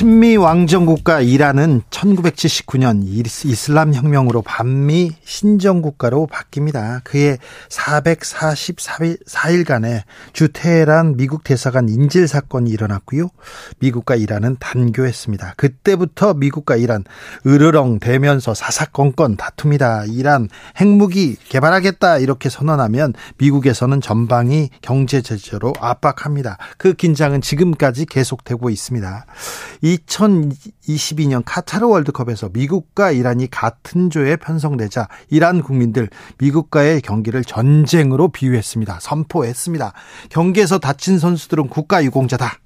친미 왕정국가 이란은 1979년 이슬람 혁명으로 반미 신정국가로 바뀝니다. 그해 444일간의 주 테헤란 미국 대사관 인질 사건이 일어났고요. 미국과 이란은 단교했습니다. 그때부터 미국과 이란 으르렁 대면서 사사건건 다툽니다. 이란 핵무기 개발하겠다 이렇게 선언하면 미국에서는 전방위 경제 제재로 압박합니다. 그 긴장은 지금까지 계속되고 있습니다. 2022년 카타르 월드컵에서 미국과 이란이 같은 조에 편성되자 이란 국민들 미국과의 경기를 전쟁으로 비유했습니다. 선포했습니다. 경기에서 다친 선수들은 국가 유공자다.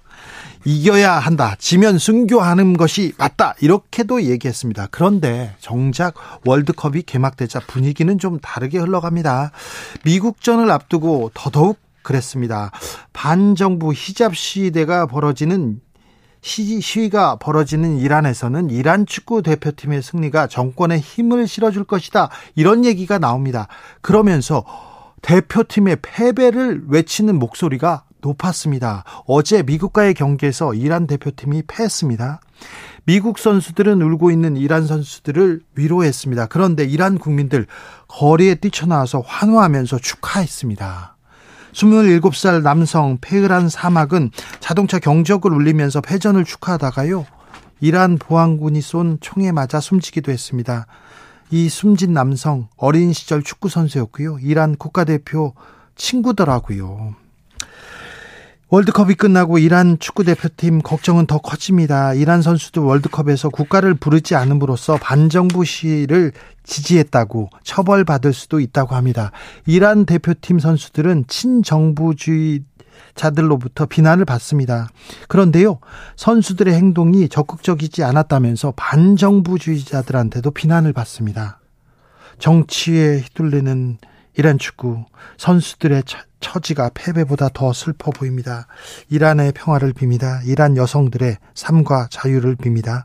이겨야 한다. 지면 순교하는 것이 맞다. 이렇게도 얘기했습니다. 그런데 정작 월드컵이 개막되자 분위기는 좀 다르게 흘러갑니다. 미국전을 앞두고 더더욱 그랬습니다. 반정부 히잡 시대가 벌어지는 시위가 벌어지는 이란에서는 이란 축구 대표팀의 승리가 정권에 힘을 실어줄 것이다. 이런 얘기가 나옵니다. 그러면서 대표팀의 패배를 외치는 목소리가 높았습니다. 어제 미국과의 경기에서 이란 대표팀이 패했습니다. 미국 선수들은 울고 있는 이란 선수들을 위로했습니다. 그런데 이란 국민들 거리에 뛰쳐나와서 환호하면서 축하했습니다. 27살 남성 페흐란 사막은 자동차 경적을 울리면서 패전을 축하하다가요. 이란 보안군이 쏜 총에 맞아 숨지기도 했습니다. 이 숨진 남성 어린 시절 축구 선수였고요. 이란 국가대표 친구더라고요. 월드컵이 끝나고 이란 축구 대표팀 걱정은 더 커집니다. 이란 선수들 월드컵에서 국가를 부르지 않음으로써 반정부 시위를 지지했다고 처벌받을 수도 있다고 합니다. 이란 대표팀 선수들은 친정부주의 자들로부터 비난을 받습니다. 그런데요, 선수들의 행동이 적극적이지 않았다면서 반정부주의자들한테도 비난을 받습니다. 정치에 휘둘리는 이란 축구 선수들의 처지가 패배보다 더 슬퍼 보입니다. 이란의 평화를 빕니다. 이란 여성들의 삶과 자유를 빕니다.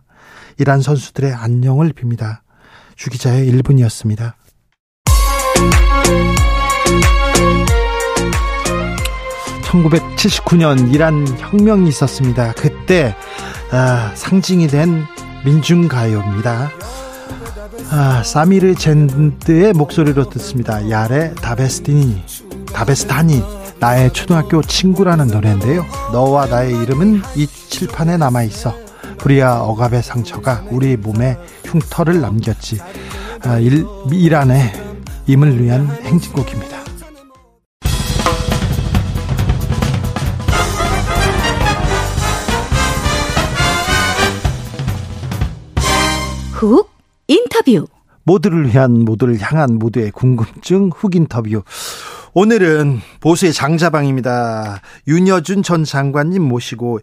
이란 선수들의 안녕을 빕니다. 주기자의 1분이었습니다. (1979년) 이란 혁명이 있었습니다 그때 아, 상징이 된 민중가요입니다 아, 사미르 젠드의 목소리로 듣습니다. 야레 다베스티니, 다베스타니, 나의 초등학교 친구라는 노래인데요. 너와 나의 이름은 이 칠판에 남아있어. 브리아 억압의 상처가 우리 몸에 흉터를 남겼지. 아, 일, 이란의 임을 위한 행진곡입니다. 훅 인터뷰. 모두를 위한 모두를 향한 모두의 궁금증 훅 인터뷰. 오늘은 보수의 장자방입니다. 윤여준 전 장관님 모시고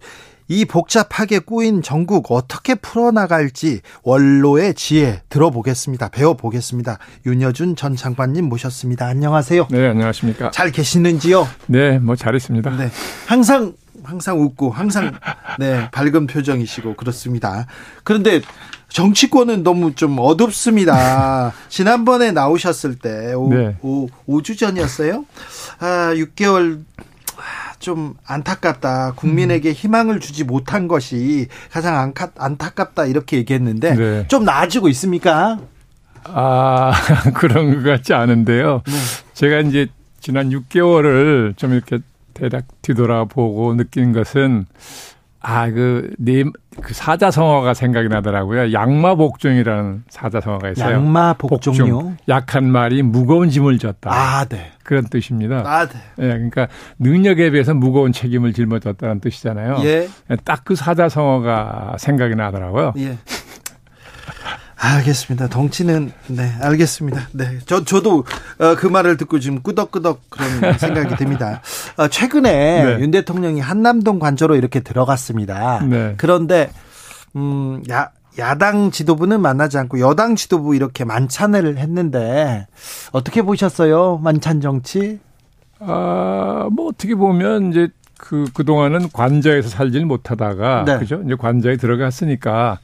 이 복잡하게 꾸인 전국 어떻게 풀어나갈지 원로의 지혜 들어보겠습니다. 배워보겠습니다. 윤여준 전 장관님 모셨습니다. 안녕하세요. 네, 안녕하십니까. 잘 계시는지요? 네, 뭐 잘했습니다. 네. 항상 항상 웃고 항상 네 밝은 표정이시고 그렇습니다. 그런데 정치권은 너무 좀 어둡습니다. 지난번에 나오셨을 때 오, 네. 오, 5주 전이었어요. 아, 6개월 좀 안타깝다. 국민에게 음. 희망을 주지 못한 것이 가장 안타, 안타깝다 이렇게 얘기했는데 네. 좀 나아지고 있습니까? 아 그런 것 같지 않은데요. 네. 제가 이제 지난 6개월을 좀 이렇게 대략 뒤돌아보고 느낀 것은 아, 그, 네, 그 사자성어가 생각이 나더라고요. 양마복종이라는 사자성어가 있어요. 양마복종요? 복종. 약한 말이 무거운 짐을 졌다. 아, 네. 그런 뜻입니다. 아, 네. 예, 그러니까 능력에 비해서 무거운 책임을 짊어졌다는 뜻이잖아요. 예. 딱 그 사자성어가 생각이 나더라고요. 예. 알겠습니다. 덩치는 네 알겠습니다. 네, 저 저도 어, 그 말을 듣고 지금 끄덕끄덕 그런 생각이 듭니다. 어, 최근에 네. 윤 대통령이 한남동 관저로 이렇게 들어갔습니다. 네. 그런데 음, 야, 야당 지도부는 만나지 않고 여당 지도부 이렇게 만찬을 했는데 어떻게 보셨어요? 만찬 정치? 아, 뭐 어떻게 보면 이제 그 그동안은 관저에서 살질 못하다가 네. 그죠? 이제 관저에 들어갔으니까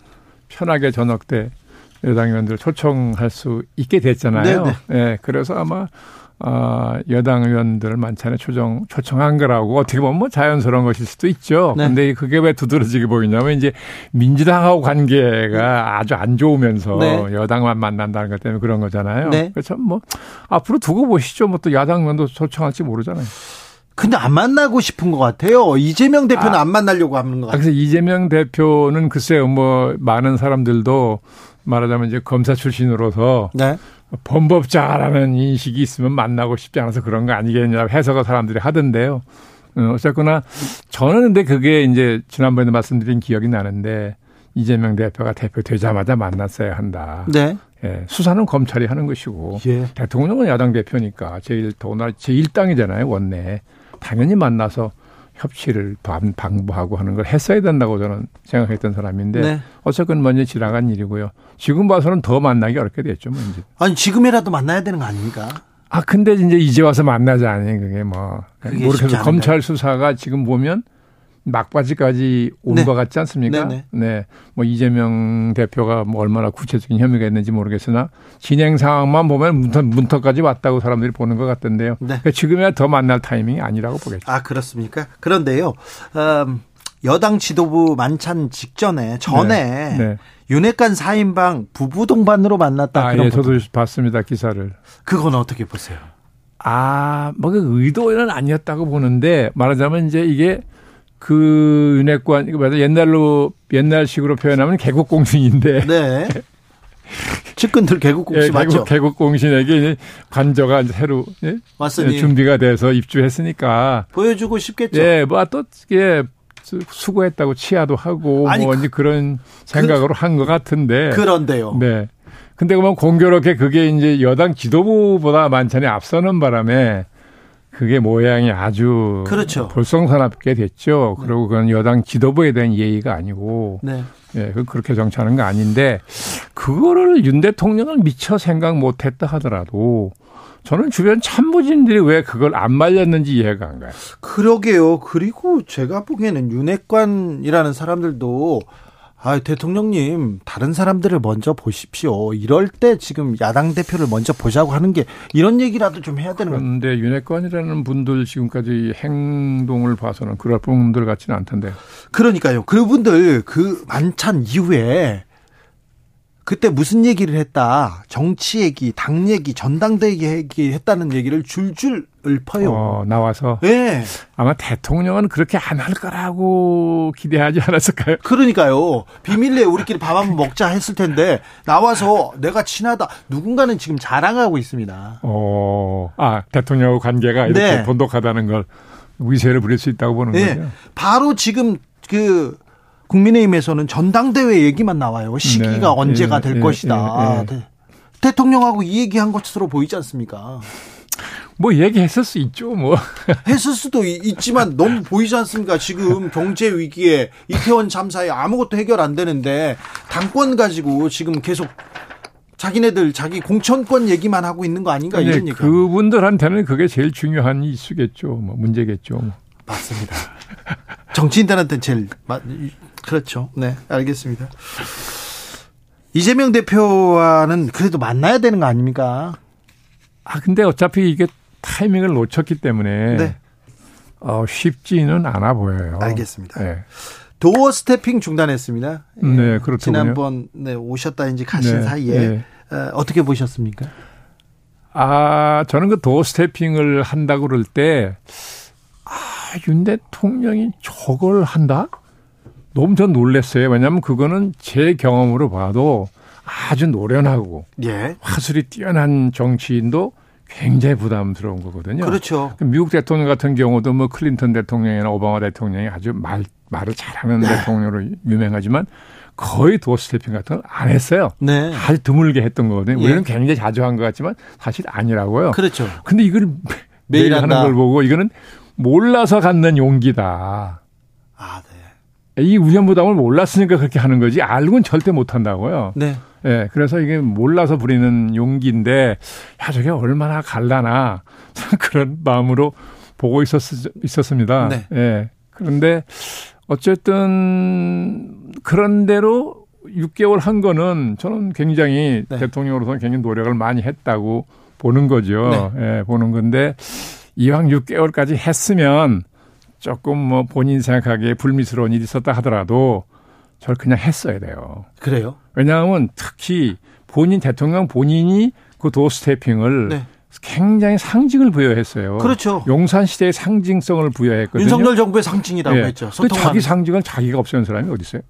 편하게 저녁 때 여당 의원들 초청할 수 있게 됐잖아요. 네, 네. 네 그래서 아마 어, 여당 의원들 만찬에 초청, 초청한 거라고 어떻게 보면 뭐 자연스러운 것일 수도 있죠. 네. 근데 그게 왜 두드러지게 보이냐면 이제 민주당하고 관계가 아주 안 좋으면서 네. 여당만 만난다는 것 때문에 그런 거잖아요. 네. 그래서 뭐 앞으로 두고 보시죠. 뭐 또 야당 의원도 초청할지 모르잖아요. 근데 안 만나고 싶은 것 같아요. 이재명 대표는 아, 안 만나려고 하는 것 같아요. 그래서 이재명 대표는 글쎄요, 뭐 많은 사람들도 말하자면 이제 검사 출신으로서 네. 범법자라는 인식이 있으면 만나고 싶지 않아서 그런 거 아니겠냐 해석을 사람들이 하던데요. 어, 어쨌거나 저는 근데 그게 이제 지난번에 말씀드린 기억이 나는데 이재명 대표가 대표 되자마자 만났어야 한다. 네. 예, 수사는 검찰이 하는 것이고 예. 대통령은 야당 대표니까 제일 더구나 제1당이잖아요 원내 당연히 만나서 협치를 방부하고 하는 걸 했어야 된다고 저는 생각했던 사람인데 네. 어쨌건 먼저 지나간 일이고요. 지금 봐서는 더 만나기 어렵게 됐죠, 뭐 이제. 아니 지금이라도 만나야 되는 거 아닙니까? 아 근데 이제 이제 와서 만나자 아니 그게 뭐 모르겠어 검찰 수사가 지금 보면 막바지까지 온것 네. 같지 않습니까? 네네. 네. 네. 뭐 이재명 대표가 뭐 얼마나 구체적인 혐의가 있는지 모르겠으나 진행 상황만 보면 문턱, 문턱까지 왔다고 사람들이 보는 것 같던데요. 네. 그러니까 지금이야 더 만날 타이밍이 아니라고 보겠죠. 아 그렇습니까? 그런데요. 음, 여당 지도부 만찬 직전에 전에 네. 네. 윤핵관 4인방 부부 동반으로 만났다. 아, 예, 저도 봤습니다 기사를. 그건 어떻게 보세요? 아, 뭐 그 의도는 아니었다고 보는데 말하자면 이제 이게 그 윤핵관 이거 옛날로 옛날식으로 표현하면 개국공신인데. 네. 측근들 개국공신 예, 맞죠? 개국 공신에게 관저가 이제 새로 예? 맞습니다. 준비가 돼서 입주했으니까 보여주고 싶겠죠. 예, 뭐또 예, 수고했다고 치하도 하고 아니, 뭐 그, 그런 생각으로 그, 한것 같은데. 그런데요. 네. 근데 그러면 공교롭게 그게 이제 여당 지도부보다 만찬에 앞서는 바람에 그게 모양이 아주 그렇죠. 볼썽사납게 됐죠. 네. 그리고 그건 여당 지도부에 대한 예의가 아니고 네. 예, 그 그렇게 정치하는 거 아닌데 그거를 윤 대통령은 미처 생각 못했다 하더라도 저는 주변 참모진들이 왜 그걸 안 말렸는지 이해가 안 가요. 그러게요. 그리고 제가 보기에는 윤핵관이라는 사람들도 아, 대통령님, 다른 사람들을 먼저 보십시오. 이럴 때 지금 야당 대표를 먼저 보자고 하는 게 이런 얘기라도 좀 해야 되는 거예요. 그런데 윤핵관이라는 분들 지금까지 행동을 봐서는 그럴 분들 같지는 않던데. 그러니까요. 그분들 그 만찬 이후에 그때 무슨 얘기를 했다. 정치 얘기, 당 얘기, 전당대회 얘기 했다는 얘기를 줄줄 읊어요. 어, 나와서. 네. 아마 대통령은 그렇게 안 할 거라고 기대하지 않았을까요? 그러니까요. 비밀리에 우리끼리 밥 한번 먹자 했을 텐데 나와서 내가 친하다. 누군가는 지금 자랑하고 있습니다. 어, 아 대통령하고 관계가 이렇게 네. 돈독하다는 걸 위세를 부릴 수 있다고 보는 네. 거죠. 바로 지금 그 국민의힘에서는 전당대회 얘기만 나와요. 시기가 네. 언제가 될 예, 것이다. 예, 네. 대통령하고 이 얘기한 것으로 보이지 않습니까? 뭐 얘기했을 수 있죠, 뭐. 했을 수도 있지만 너무 보이지 않습니까? 지금 경제 위기에 이태원 참사에 아무것도 해결 안 되는데 당권 가지고 지금 계속 자기네들 자기 공천권 얘기만 하고 있는 거 아닌가 이런 얘기. 그분들한테는 그게 제일 중요한 이슈겠죠, 뭐 문제겠죠. 뭐. 맞습니다. 정치인들한테 제일 그렇죠. 네, 알겠습니다. 이재명 대표와는 그래도 만나야 되는 거 아닙니까? 아, 근데 어차피 이게 타이밍을 놓쳤기 때문에 네. 어, 쉽지는 않아 보여요. 알겠습니다. 네. 도어 스태핑 중단했습니다. 예. 네, 그렇죠. 지난번 네, 오셨다 이제 가신 네, 사이에 네. 어, 어떻게 보셨습니까? 아, 저는 그 도어 스태핑을 한다고 그럴 때, 아, 윤 대통령이 저걸 한다? 너무 전 놀랐어요. 왜냐하면 그거는 제 경험으로 봐도 아주 노련하고 예. 화술이 뛰어난 정치인도 굉장히 부담스러운 거거든요. 그렇죠. 미국 대통령 같은 경우도 뭐 클린턴 대통령이나 오바마 대통령이 아주 말 말을 잘하는 네. 대통령으로 유명하지만 거의 doorstepping 같은 걸 안 했어요. 네. 아주 드물게 했던 거거든요. 예. 우리는 굉장히 자주 한 것 같지만 사실 아니라고요. 그렇죠. 근데 이걸 매일 하는 걸 보고 이거는 몰라서 갖는 용기다. 아, 네. 이 위험부담을 몰랐으니까 그렇게 하는 거지 알고는 절대 못 한다고요. 네. 예, 그래서 이게 몰라서 부리는 용기인데, 야, 저게 얼마나 갈라나. 그런 마음으로 보고 있었, 있었습니다. 네. 예. 그런데 어쨌든 그런 대로 6개월 한 거는 저는 굉장히 네. 대통령으로서는 굉장히 노력을 많이 했다고 보는 거죠. 네. 예, 보는 건데 이왕 6개월까지 했으면 조금 뭐 본인 생각하기에 불미스러운 일이 있었다 하더라도 저를 그냥 했어야 돼요. 그래요? 왜냐하면 특히 본인 대통령 본인이 그 도스태핑을 네. 굉장히 상징을 부여했어요. 그렇죠. 용산 시대의 상징성을 부여했거든요. 윤석열 정부의 상징이라고 예. 했죠. 소통하는. 자기 상징을 자기가 없애는 사람이 어디 있어요?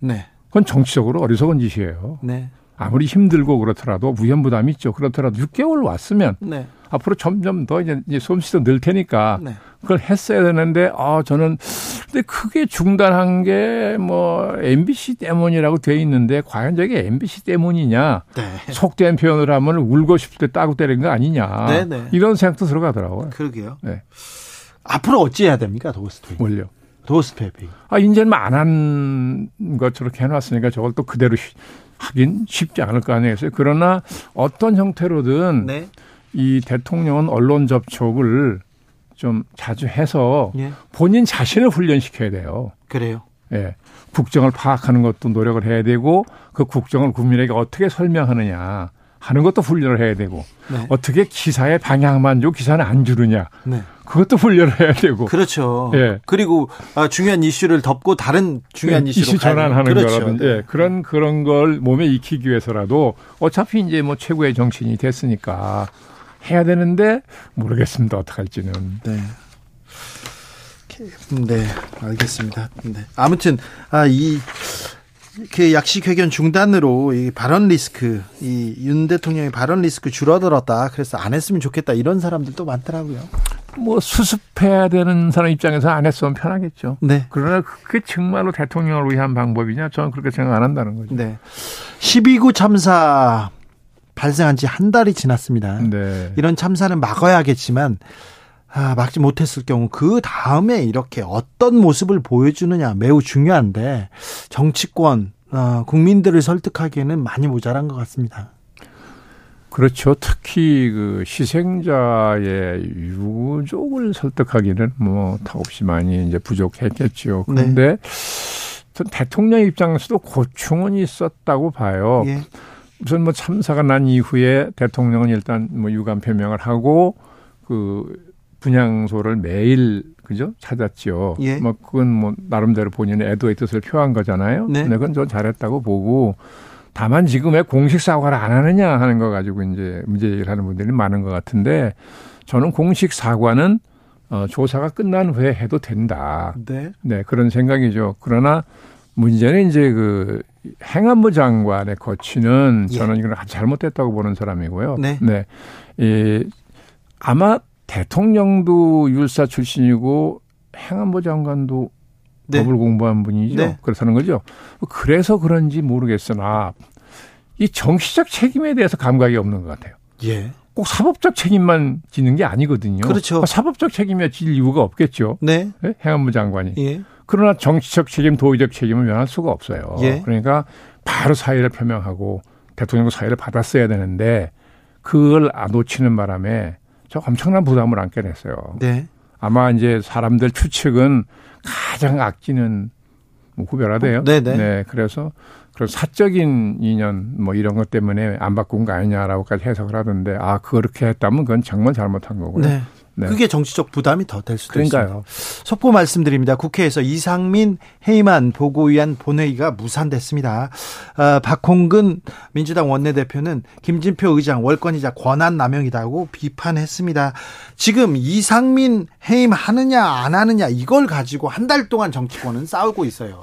네. 그건 정치적으로 어리석은 짓이에요. 네. 아무리 힘들고 그렇더라도 위험 부담이 있죠. 그렇더라도 6개월 왔으면 네. 앞으로 점점 더 이제 솜씨도 늘 테니까 네. 그걸 했어야 되는데 아 저는 근데 크게 중단한 게 뭐 MBC 때문이라고 돼 있는데 과연 저게 MBC 때문이냐 네. 속된 표현을 하면 울고 싶을 때 따고 때린 거 아니냐 네, 네. 이런 생각도 들어가더라고요. 그러게요. 네. 앞으로 어찌 해야 됩니까, 도스태핑? 뭘요? 도스태핑. 아 이제는 안한것 저렇게 해놨으니까 저걸 또 그대로 쉬- 하긴 쉽지 않을 거 아니겠어요. 그러나 어떤 형태로든 네. 이 대통령은 언론 접촉을 좀 자주 해서 예. 본인 자신을 훈련시켜야 돼요. 그래요. 예. 국정을 파악하는 것도 노력을 해야 되고 그 국정을 국민에게 어떻게 설명하느냐 하는 것도 훈련을 해야 되고 네. 어떻게 기사의 방향만 주고 기사는 안 주느냐 네. 그것도 훈련을 해야 되고 그렇죠. 예. 그리고 아, 중요한 이슈를 덮고 다른 중요한 예, 이슈로 이슈 전환하는 그렇죠. 거라든지 네. 예, 그런 그런 걸 몸에 익히기 위해서라도 어차피 이제 뭐 최고의 정신이 됐으니까 해야 되는데 모르겠습니다 어떡할지는 네. 네, 알겠습니다. 네. 아무튼 아이그 약식 회견 중단으로 이 발언 리스크, 이 윤 대통령의 발언 리스크 줄어들었다. 그래서 안 했으면 좋겠다. 이런 사람들도 많더라고요. 뭐 수습해야 되는 사람 입장에서 안 했으면 편하겠죠. 네. 그러나 그게 정말로 대통령을 위한 방법이냐? 저는 그렇게 생각 안 한다는 거죠. 네. 12구 참사 발생한 지 한 달이 지났습니다. 네. 이런 참사는 막아야겠지만 아, 막지 못했을 경우 그 다음에 이렇게 어떤 모습을 보여주느냐 매우 중요한데 정치권 어, 국민들을 설득하기에는 많이 모자란 것 같습니다. 그렇죠. 특히 그 희생자의 유족을 설득하기는 뭐 턱없이 많이 이제 부족했겠죠. 네. 그런데 전 대통령 입장에서도 고충은 있었다고 봐요. 예. 우선 뭐 참사가 난 이후에 대통령은 일단 뭐 유감 표명을 하고 그 분향소를 매일 그죠 찾았죠. 예. 뭐 그건 뭐 나름대로 본인의 애도의 뜻을 표한 거잖아요. 네. 근데 그건 전 잘했다고 보고 다만 지금 왜 공식 사과를 안 하느냐 하는 거 가지고 이제 문제 제기를 하는 분들이 많은 것 같은데 저는 공식 사과는 어, 조사가 끝난 후에 해도 된다. 네. 네, 그런 생각이죠. 그러나 문제는 이제 그 행안부 장관의 거취는 예. 저는 이걸 아주 잘못됐다고 보는 사람이고요. 네. 이 아마 대통령도 율사 출신이고 행안부 장관도 네. 법을 공부한 분이죠. 네. 그렇다는 거죠. 그래서 그런지 모르겠으나 이 정치적 책임에 대해서 감각이 없는 것 같아요. 예. 꼭 사법적 책임만 지는 게 아니거든요. 그렇죠. 사법적 책임이 질 이유가 없겠죠. 네. 네? 행안부 장관이. 예. 그러나 정치적 책임, 도의적 책임을 면할 수가 없어요. 예. 그러니까 바로 사의를 표명하고 대통령도 사의를 받았어야 되는데 그걸 안 놓치는 바람에 저 엄청난 부담을 안게 됐어요. 네. 아마 이제 사람들 추측은 가장 악지는 뭐 구별하대요. 네네. 네. 그래서 그런 사적인 인연 뭐 이런 것 때문에 안 바꾼 거 아니냐라고까지 해석을 하던데 아 그렇게 했다면 그건 정말 잘못한 거고요. 네. 네. 그게 정치적 부담이 더 될 수도 있습니다. 그러니까요. 속보 말씀드립니다. 국회에서 이상민 해임안 보고위원 본회의가 무산됐습니다. 어, 박홍근 민주당 원내대표는 김진표 의장 월권이자 권한 남용이다고 비판했습니다. 지금 이상민 해임하느냐 안 하느냐 이걸 가지고 한 달 동안 정치권은 싸우고 있어요.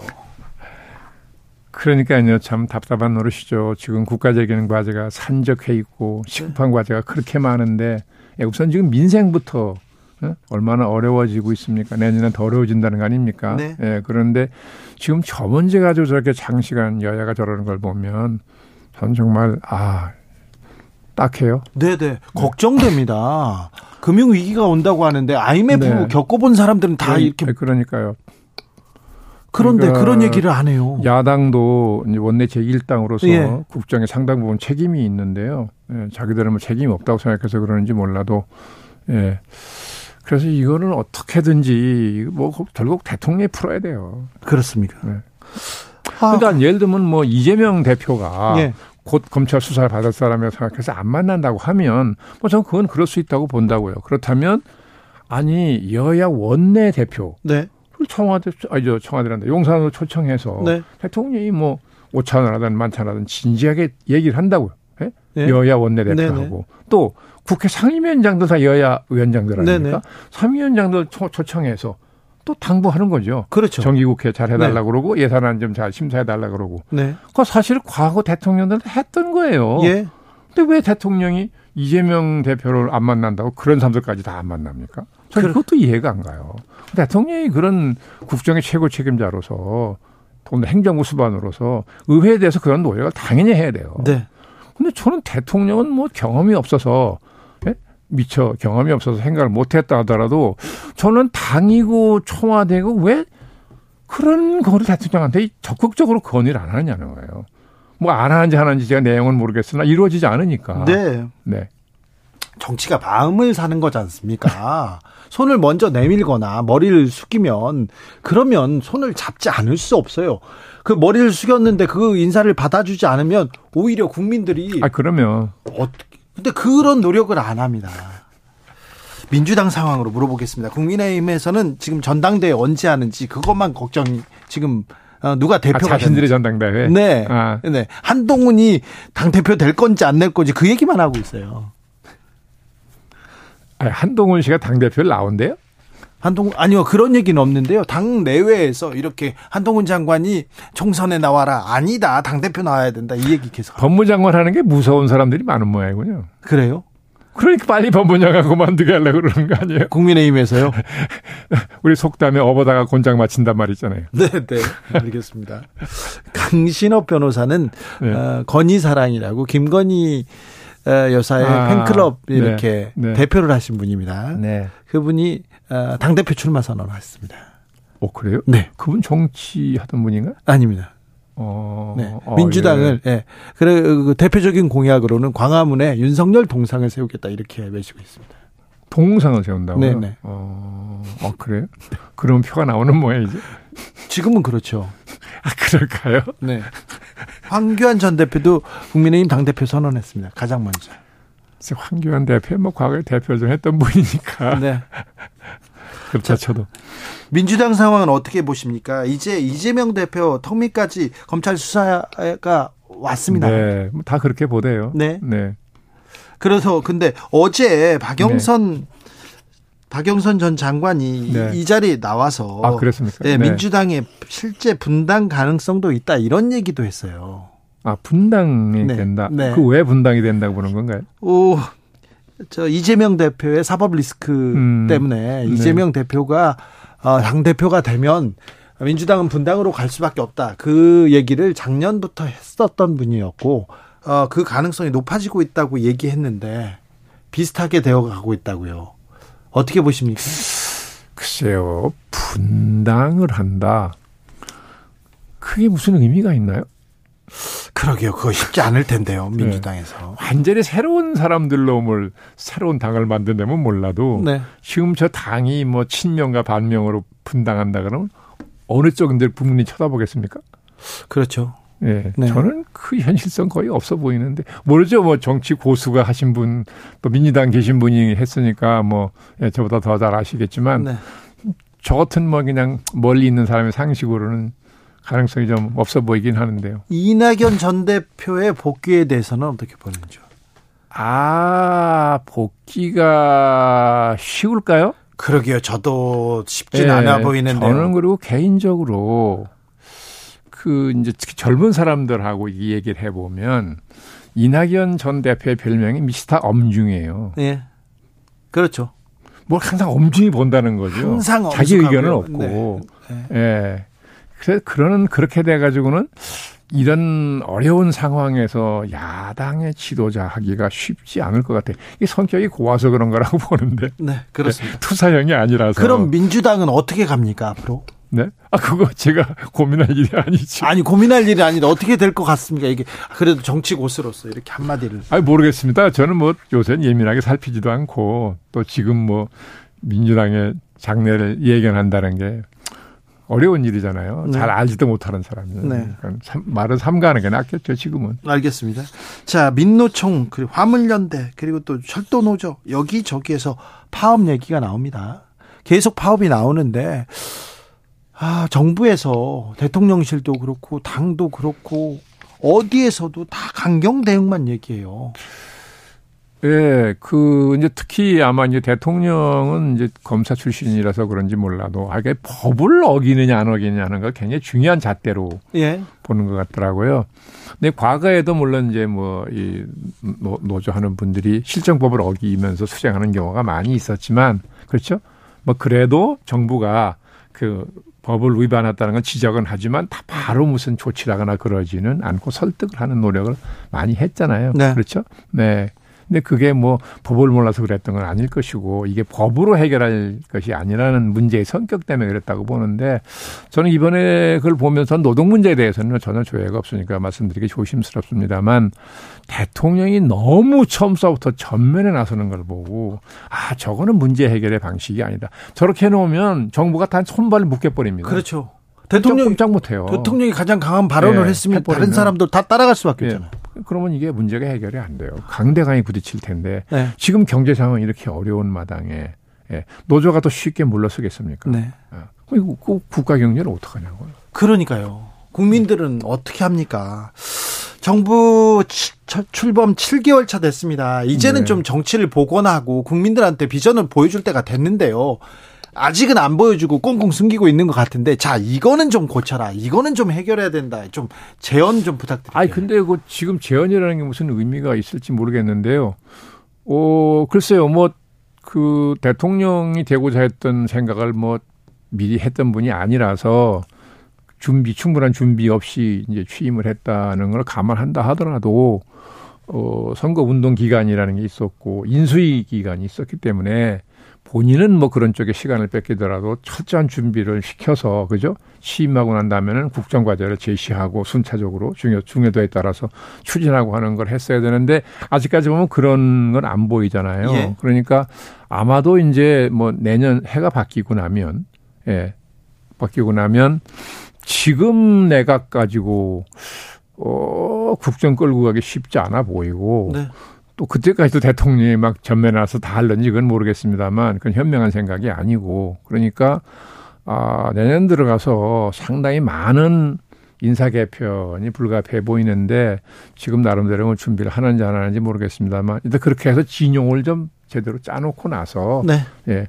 그러니까요, 참 답답한 노릇이죠. 지금 국가적인 과제가 산적해 있고 시급한 과제가 그렇게 많은데 예, 우선 지금 민생부터 어? 얼마나 어려워지고 있습니까? 내년엔 더 어려워진다는 거 아닙니까? 네. 예, 그런데 지금 저 문제 가지고 저렇게 장시간 여야가 저러는 걸 보면 전 정말 아 딱해요. 네네 걱정됩니다. 금융 위기가 온다고 하는데 IMF 네. 겪어본 사람들은 다 그러니- 이렇게 그러니까요. 그런데 그러니까 그런 얘기를 안 해요. 야당도 원내 제1당으로서 예. 국정에 상당 부분 책임이 있는데요. 예, 자기들은 뭐 책임이 없다고 생각해서 그러는지 몰라도 예. 그래서 이거는 어떻게든지 뭐 결국 대통령이 풀어야 돼요. 그렇습니까? 네. 그러니까 아. 예를 들면 뭐 이재명 대표가 예. 곧 검찰 수사를 받을 사람이라고 생각해서 안 만난다고 하면 뭐 저는 그건 그럴 수 있다고 본다고요. 그렇다면 아니 여야 원내 대표 네. 청와대 아니죠 청와대란다 용산으로 초청해서 네. 대통령이 뭐 오찬을 하든 만찬 하든 진지하게 얘기를 한다고요. 예? 네. 여야 원내 대표하고 또 국회 상임위원장도 다 여야 위원장들 아닙니까? 상임위원장들 초청해서 또 당부하는 거죠. 그렇죠. 정기국회 잘 해달라 고 네. 그러고 예산안 좀 잘 심사해달라 그러고. 네. 그 사실 과거 대통령들 했던 거예요. 예. 근데 왜 대통령이 이재명 대표를 안 만난다고 그런 사람들까지 다 안 만납니까? 저는 그것도 이해가 안 가요. 대통령이 그런 국정의 최고 책임자로서 또 행정부 수반으로서 의회에 대해서 그런 노력을 당연히 해야 돼요. 네. 근데 저는 대통령은 뭐 경험이 없어서 미처 경험이 없어서 생각을 못했다 하더라도 저는 당이고 청와대고 왜 그런 거를 대통령한테 적극적으로 건의를 안 하느냐는 거예요. 뭐 안 하는지 하는지 제가 내용은 모르겠으나 이루어지지 않으니까. 네. 네. 정치가 마음을 사는 거지 않습니까? 손을 먼저 내밀거나 머리를 숙이면 그러면 손을 잡지 않을 수 없어요. 그 머리를 숙였는데 그 인사를 받아주지 않으면 오히려 국민들이 아 그러면 어떻게 근데 그런 노력을 안 합니다. 민주당 상황으로 물어보겠습니다. 국민의힘에서는 지금 전당대회 언제 하는지 그것만 걱정이 지금 어, 누가 대표가 아, 자신들의 전당대회. 네. 아. 네. 한동훈이 당 대표 될 건지 안 될 건지 그 얘기만 하고 있어요. 아니, 한동훈 씨가 당 대표를 나온대요? 한동훈 아니요 그런 얘기는 없는데요. 당 내외에서 이렇게 한동훈 장관이 총선에 나와라 아니다 당 대표 나와야 된다 이 얘기 계속. 법무장관 하는 게 무서운 사람들이 많은 모양이군요. 그래요? 그러니까 빨리 법무장관 그만두게 하려고 그러는 거 아니에요? 국민의힘에서요? 우리 속담에 업어다가 곤장 맞힌단 말 있잖아요. 네, 네. 알겠습니다. 강신업 변호사는 네. 어, 건희사랑이라고 김건희 어, 여사의 아, 팬클럽 네. 이렇게 네, 네. 대표를 하신 분입니다. 네. 그분이 어, 당대표 출마 선언을 했습니다. 어, 그래요? 네. 그분 정치하던 분인가? 아닙니다. 어, 네. 어, 민주당을 예. 예. 그래 그 대표적인 공약으로는 광화문에 윤석열 동상을 세우겠다 이렇게 외치고 있습니다. 동상을 세운다고요? 네, 네. 어, 어 그래요? 그런 표가 나오는 모양이지? 지금은 그렇죠. 아 그럴까요? 네. 황교안 전 대표도 국민의힘 당 대표 선언했습니다. 가장 먼저. 황교안 대표 뭐 과거에 대표 좀 했던 분이니까. 네. 그렇다 쳐도. 민주당 상황은 어떻게 보십니까? 이제 이재명 대표 턱밑까지 검찰 수사가 왔습니다. 네, 뭐다 그렇게 보대요. 네. 네. 그래서 근데 어제 박영선 네. 박영선 전 장관이 네. 이 자리에 나와서 아, 그랬습니까? 네, 네. 민주당의 실제 분당 가능성도 있다 이런 얘기도 했어요. 아 분당이 네. 된다. 네. 그왜 분당이 된다고 보는 건가요? 오, 저 이재명 대표의 사법 리스크 음, 때문에 네. 이재명 대표가 어, 당 대표가 되면 민주당은 분당으로 갈 수밖에 없다. 그 얘기를 작년부터 했었던 분이었고 어, 그 가능성이 높아지고 있다고 얘기했는데 비슷하게 되어가고 있다고요. 어떻게 보십니까? 글쎄요, 분당을 한다. 그게 무슨 의미가 있나요? 그러게요. 그거 쉽지 않을 텐데요. 네. 민주당에서. 네. 완전히 새로운 사람들로 뭘 새로운 당을 만든다면 몰라도 네. 지금 저 당이 뭐 친명과 반명으로 분당한다 그러면 어느 쪽인들 국민이 쳐다보겠습니까? 그렇죠. 예. 네. 저는 그 현실성 거의 없어 보이는데 모르죠. 뭐 정치 고수가 하신 분 또 민주당 계신 분이 했으니까 뭐 예, 저보다 더 잘 아시겠지만 네. 저 같은 뭐 그냥 멀리 있는 사람의 상식으로는 가능성이 좀 없어 보이긴 하는데요. 이낙연 전 대표의 복귀에 대해서는 어떻게 보는지요? 아, 복귀가 쉬울까요? 그러게요. 저도 쉽진 네, 않아 보이는데 저는 그리고 개인적으로 그 이제 특히 젊은 사람들하고 이 얘기를 해보면 이낙연 전 대표의 별명이 미스터 엄중이에요. 네. 그렇죠. 뭘 항상 엄중히 본다는 거죠. 항상 자기 의견은 없고. 네. 네. 예. 그래서 그러는 그렇게 돼 가지고는 이런 어려운 상황에서 야당의 지도자 하기가 쉽지 않을 것 같아요. 이 성격이 고와서 그런 거라고 보는데. 네, 그렇습니다. 투사형이 아니라서. 그럼 민주당은 어떻게 갑니까, 앞으로? 네? 아, 그거 제가 고민할 일이 아니죠. 아니, 고민할 일이 아닌데 어떻게 될 것 같습니까? 이게 그래도 정치 고수로서 이렇게 한마디를. 아니, 모르겠습니다. 저는 뭐 요새는 예민하게 살피지도 않고 또 지금 뭐 민주당의 장래를 예견한다는 게 어려운 일이잖아요. 네. 잘 알지도 못하는 사람이. 네. 그러니까 말은 삼가하는 게 낫겠죠, 지금은. 알겠습니다. 자, 민노총, 그리고 화물연대, 그리고 또 철도노조, 여기저기에서 파업 얘기가 나옵니다. 계속 파업이 나오는데, 아, 정부에서 대통령실도 그렇고, 당도 그렇고, 어디에서도 다 강경 대응만 얘기해요. 예, 그 이제 특히 아마 이제 대통령은 이제 검사 출신이라서 그런지 몰라도 아, 이게 법을 어기느냐 안 어기느냐는 걸 굉장히 중요한 잣대로 예. 보는 것 같더라고요. 근데 과거에도 물론 이제 뭐 이 노조 하는 분들이 실정법을 어기면서 수정하는 경우가 많이 있었지만 그렇죠. 뭐 그래도 정부가 그 법을 위반했다는 건 지적은 하지만 다 바로 무슨 조치를 하거나 그러지는 않고 설득을 하는 노력을 많이 했잖아요. 네. 그렇죠? 네. 근데 그게 뭐 법을 몰라서 그랬던 건 아닐 것이고 이게 법으로 해결할 것이 아니라는 문제의 성격 때문에 그랬다고 보는데 저는 이번에 그걸 보면서 노동 문제에 대해서는 전혀 조회가 없으니까 말씀드리기 조심스럽습니다만 대통령이 너무 처음서부터 전면에 나서는 걸 보고 아 저거는 문제 해결의 방식이 아니다. 저렇게 해놓으면 정부가 다 손발을 묶여버립니다. 그렇죠. 대통령 못해요. 대통령이 가장 강한 발언을 네, 했으면 다른 사람도 다 따라갈 수밖에 네. 없잖아요. 그러면 이게 문제가 해결이 안 돼요. 강대강이 부딪힐 텐데 네. 지금 경제 상황이 이렇게 어려운 마당에 예. 노조가 더 쉽게 물러서겠습니까? 네. 아, 그 국가 경제를 어떡하냐고요. 그러니까요. 국민들은 어떻게 합니까? 정부 출범 7개월 차 됐습니다. 이제는 네. 좀 정치를 복원하고 국민들한테 비전을 보여줄 때가 됐는데요. 아직은 안 보여주고 꽁꽁 숨기고 있는 것 같은데 자 이거는 좀 고쳐라 이거는 좀 해결해야 된다 좀 재언 좀 부탁드립니다. 아니 근데 그 지금 재언이라는 게 무슨 의미가 있을지 모르겠는데요. 어 글쎄요 뭐 그 대통령이 되고자 했던 생각을 뭐 미리 했던 분이 아니라서 준비 충분한 준비 없이 이제 취임을 했다는 걸 감안한다 하더라도 어 선거 운동 기간이라는 게 있었고 인수위 기간이 있었기 때문에 본인은 뭐 그런 쪽에 시간을 뺏기더라도 철저한 준비를 시켜서 그죠 취임하고 난 다음에는 국정 과제를 제시하고 순차적으로 중요 중요도에 따라서 추진하고 하는 걸 했어야 되는데 아직까지 보면 그런 건 안 보이잖아요. 예. 그러니까 아마도 이제 뭐 내년 해가 바뀌고 나면 예 바뀌고 나면 지금 내각 가지고 어 국정 끌고 가기 쉽지 않아 보이고. 네. 또 그때까지도 대통령이 막 전면에 나서 다 할런지 그건 모르겠습니다만 그건 현명한 생각이 아니고 그러니까 아, 내년 들어가서 상당히 많은 인사 개편이 불가피해 보이는데 지금 나름대로 뭐 준비를 하는지 안 하는지 모르겠습니다만 일단 그렇게 해서 진용을 좀 제대로 짜놓고 나서 네. 예,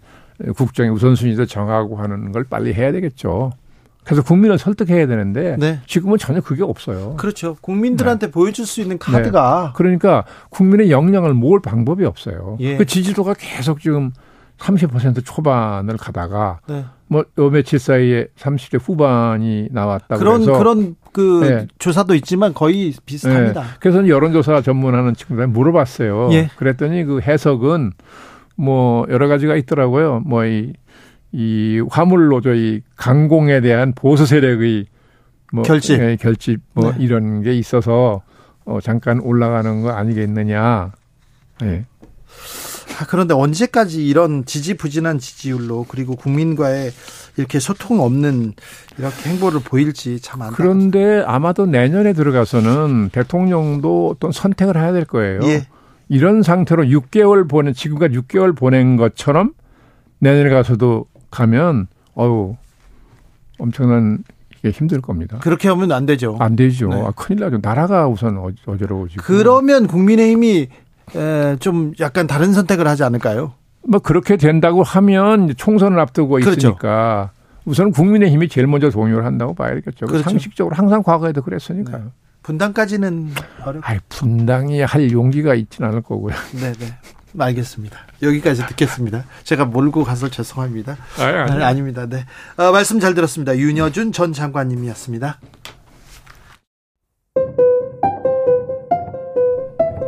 국정의 우선순위도 정하고 하는 걸 빨리 해야 되겠죠. 그래서 국민을 설득해야 되는데 네. 지금은 전혀 그게 없어요. 그렇죠. 국민들한테 네. 보여줄 수 있는 카드가 네. 그러니까 국민의 역량을 모을 방법이 없어요. 예. 그 지지도가 계속 지금 30% 초반을 가다가 네. 뭐요 며칠 사이에 30대 후반이 나왔다 그런 그래서 그런 그 네. 조사도 있지만 거의 비슷합니다. 네. 그래서 여론조사 전문하는 친구들 물어봤어요. 예. 그랬더니 그 해석은 뭐 여러 가지가 있더라고요. 뭐이 이 화물 노조의 강공에 대한 보수 세력의 뭐 결집, 예, 결집 뭐 네. 이런 게 있어서 어 잠깐 올라가는 거 아니겠느냐. 예. 아, 그런데 언제까지 이런 지지부진한 지지율로 그리고 국민과의 이렇게 소통 없는 이렇게 행보를 보일지 참 안타깝습니다. 그런데 아마도 내년에 들어가서는 대통령도 어떤 선택을 해야 될 거예요. 예. 이런 상태로 6개월 보낸 지금까지 6개월 보낸 것처럼 내년에 가서도 가면 어우 엄청난 게 힘들 겁니다. 그렇게 하면 안 되죠. 안 되죠. 네. 아, 큰일 나죠. 나라가 우선 어, 어지러워지고. 그러면 국민의힘이 에, 좀 약간 다른 선택을 하지 않을까요? 뭐 그렇게 된다고 하면 총선을 앞두고 그렇죠. 있으니까 우선 국민의힘이 제일 먼저 동요를 한다고 봐야겠죠. 그렇죠. 상식적으로 항상 과거에도 그랬으니까요. 네. 분당까지는 어렵. 아, 분당이 할 용기가 있지는 않을 거고요. 네, 네. 알겠습니다. 여기까지 듣겠습니다. 제가 몰고 가서 죄송합니다. 아니, 아니. 아, 닙니다 네. 어, 말씀 잘 들었습니다. 윤여준 전 장관님이었습니다.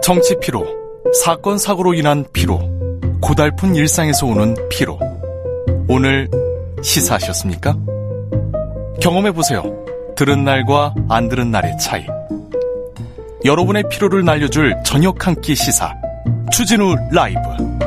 정치 피로, 사건 사고로 인한 피로, 고달픈 일상에서 오는 피로. 오늘 시사하셨습니까? 경험해 보세요. 들은 날과 안 들은 날의 차이. 여러분의 피로를 날려줄 저녁 한 끼 시사. 추진우 라이브.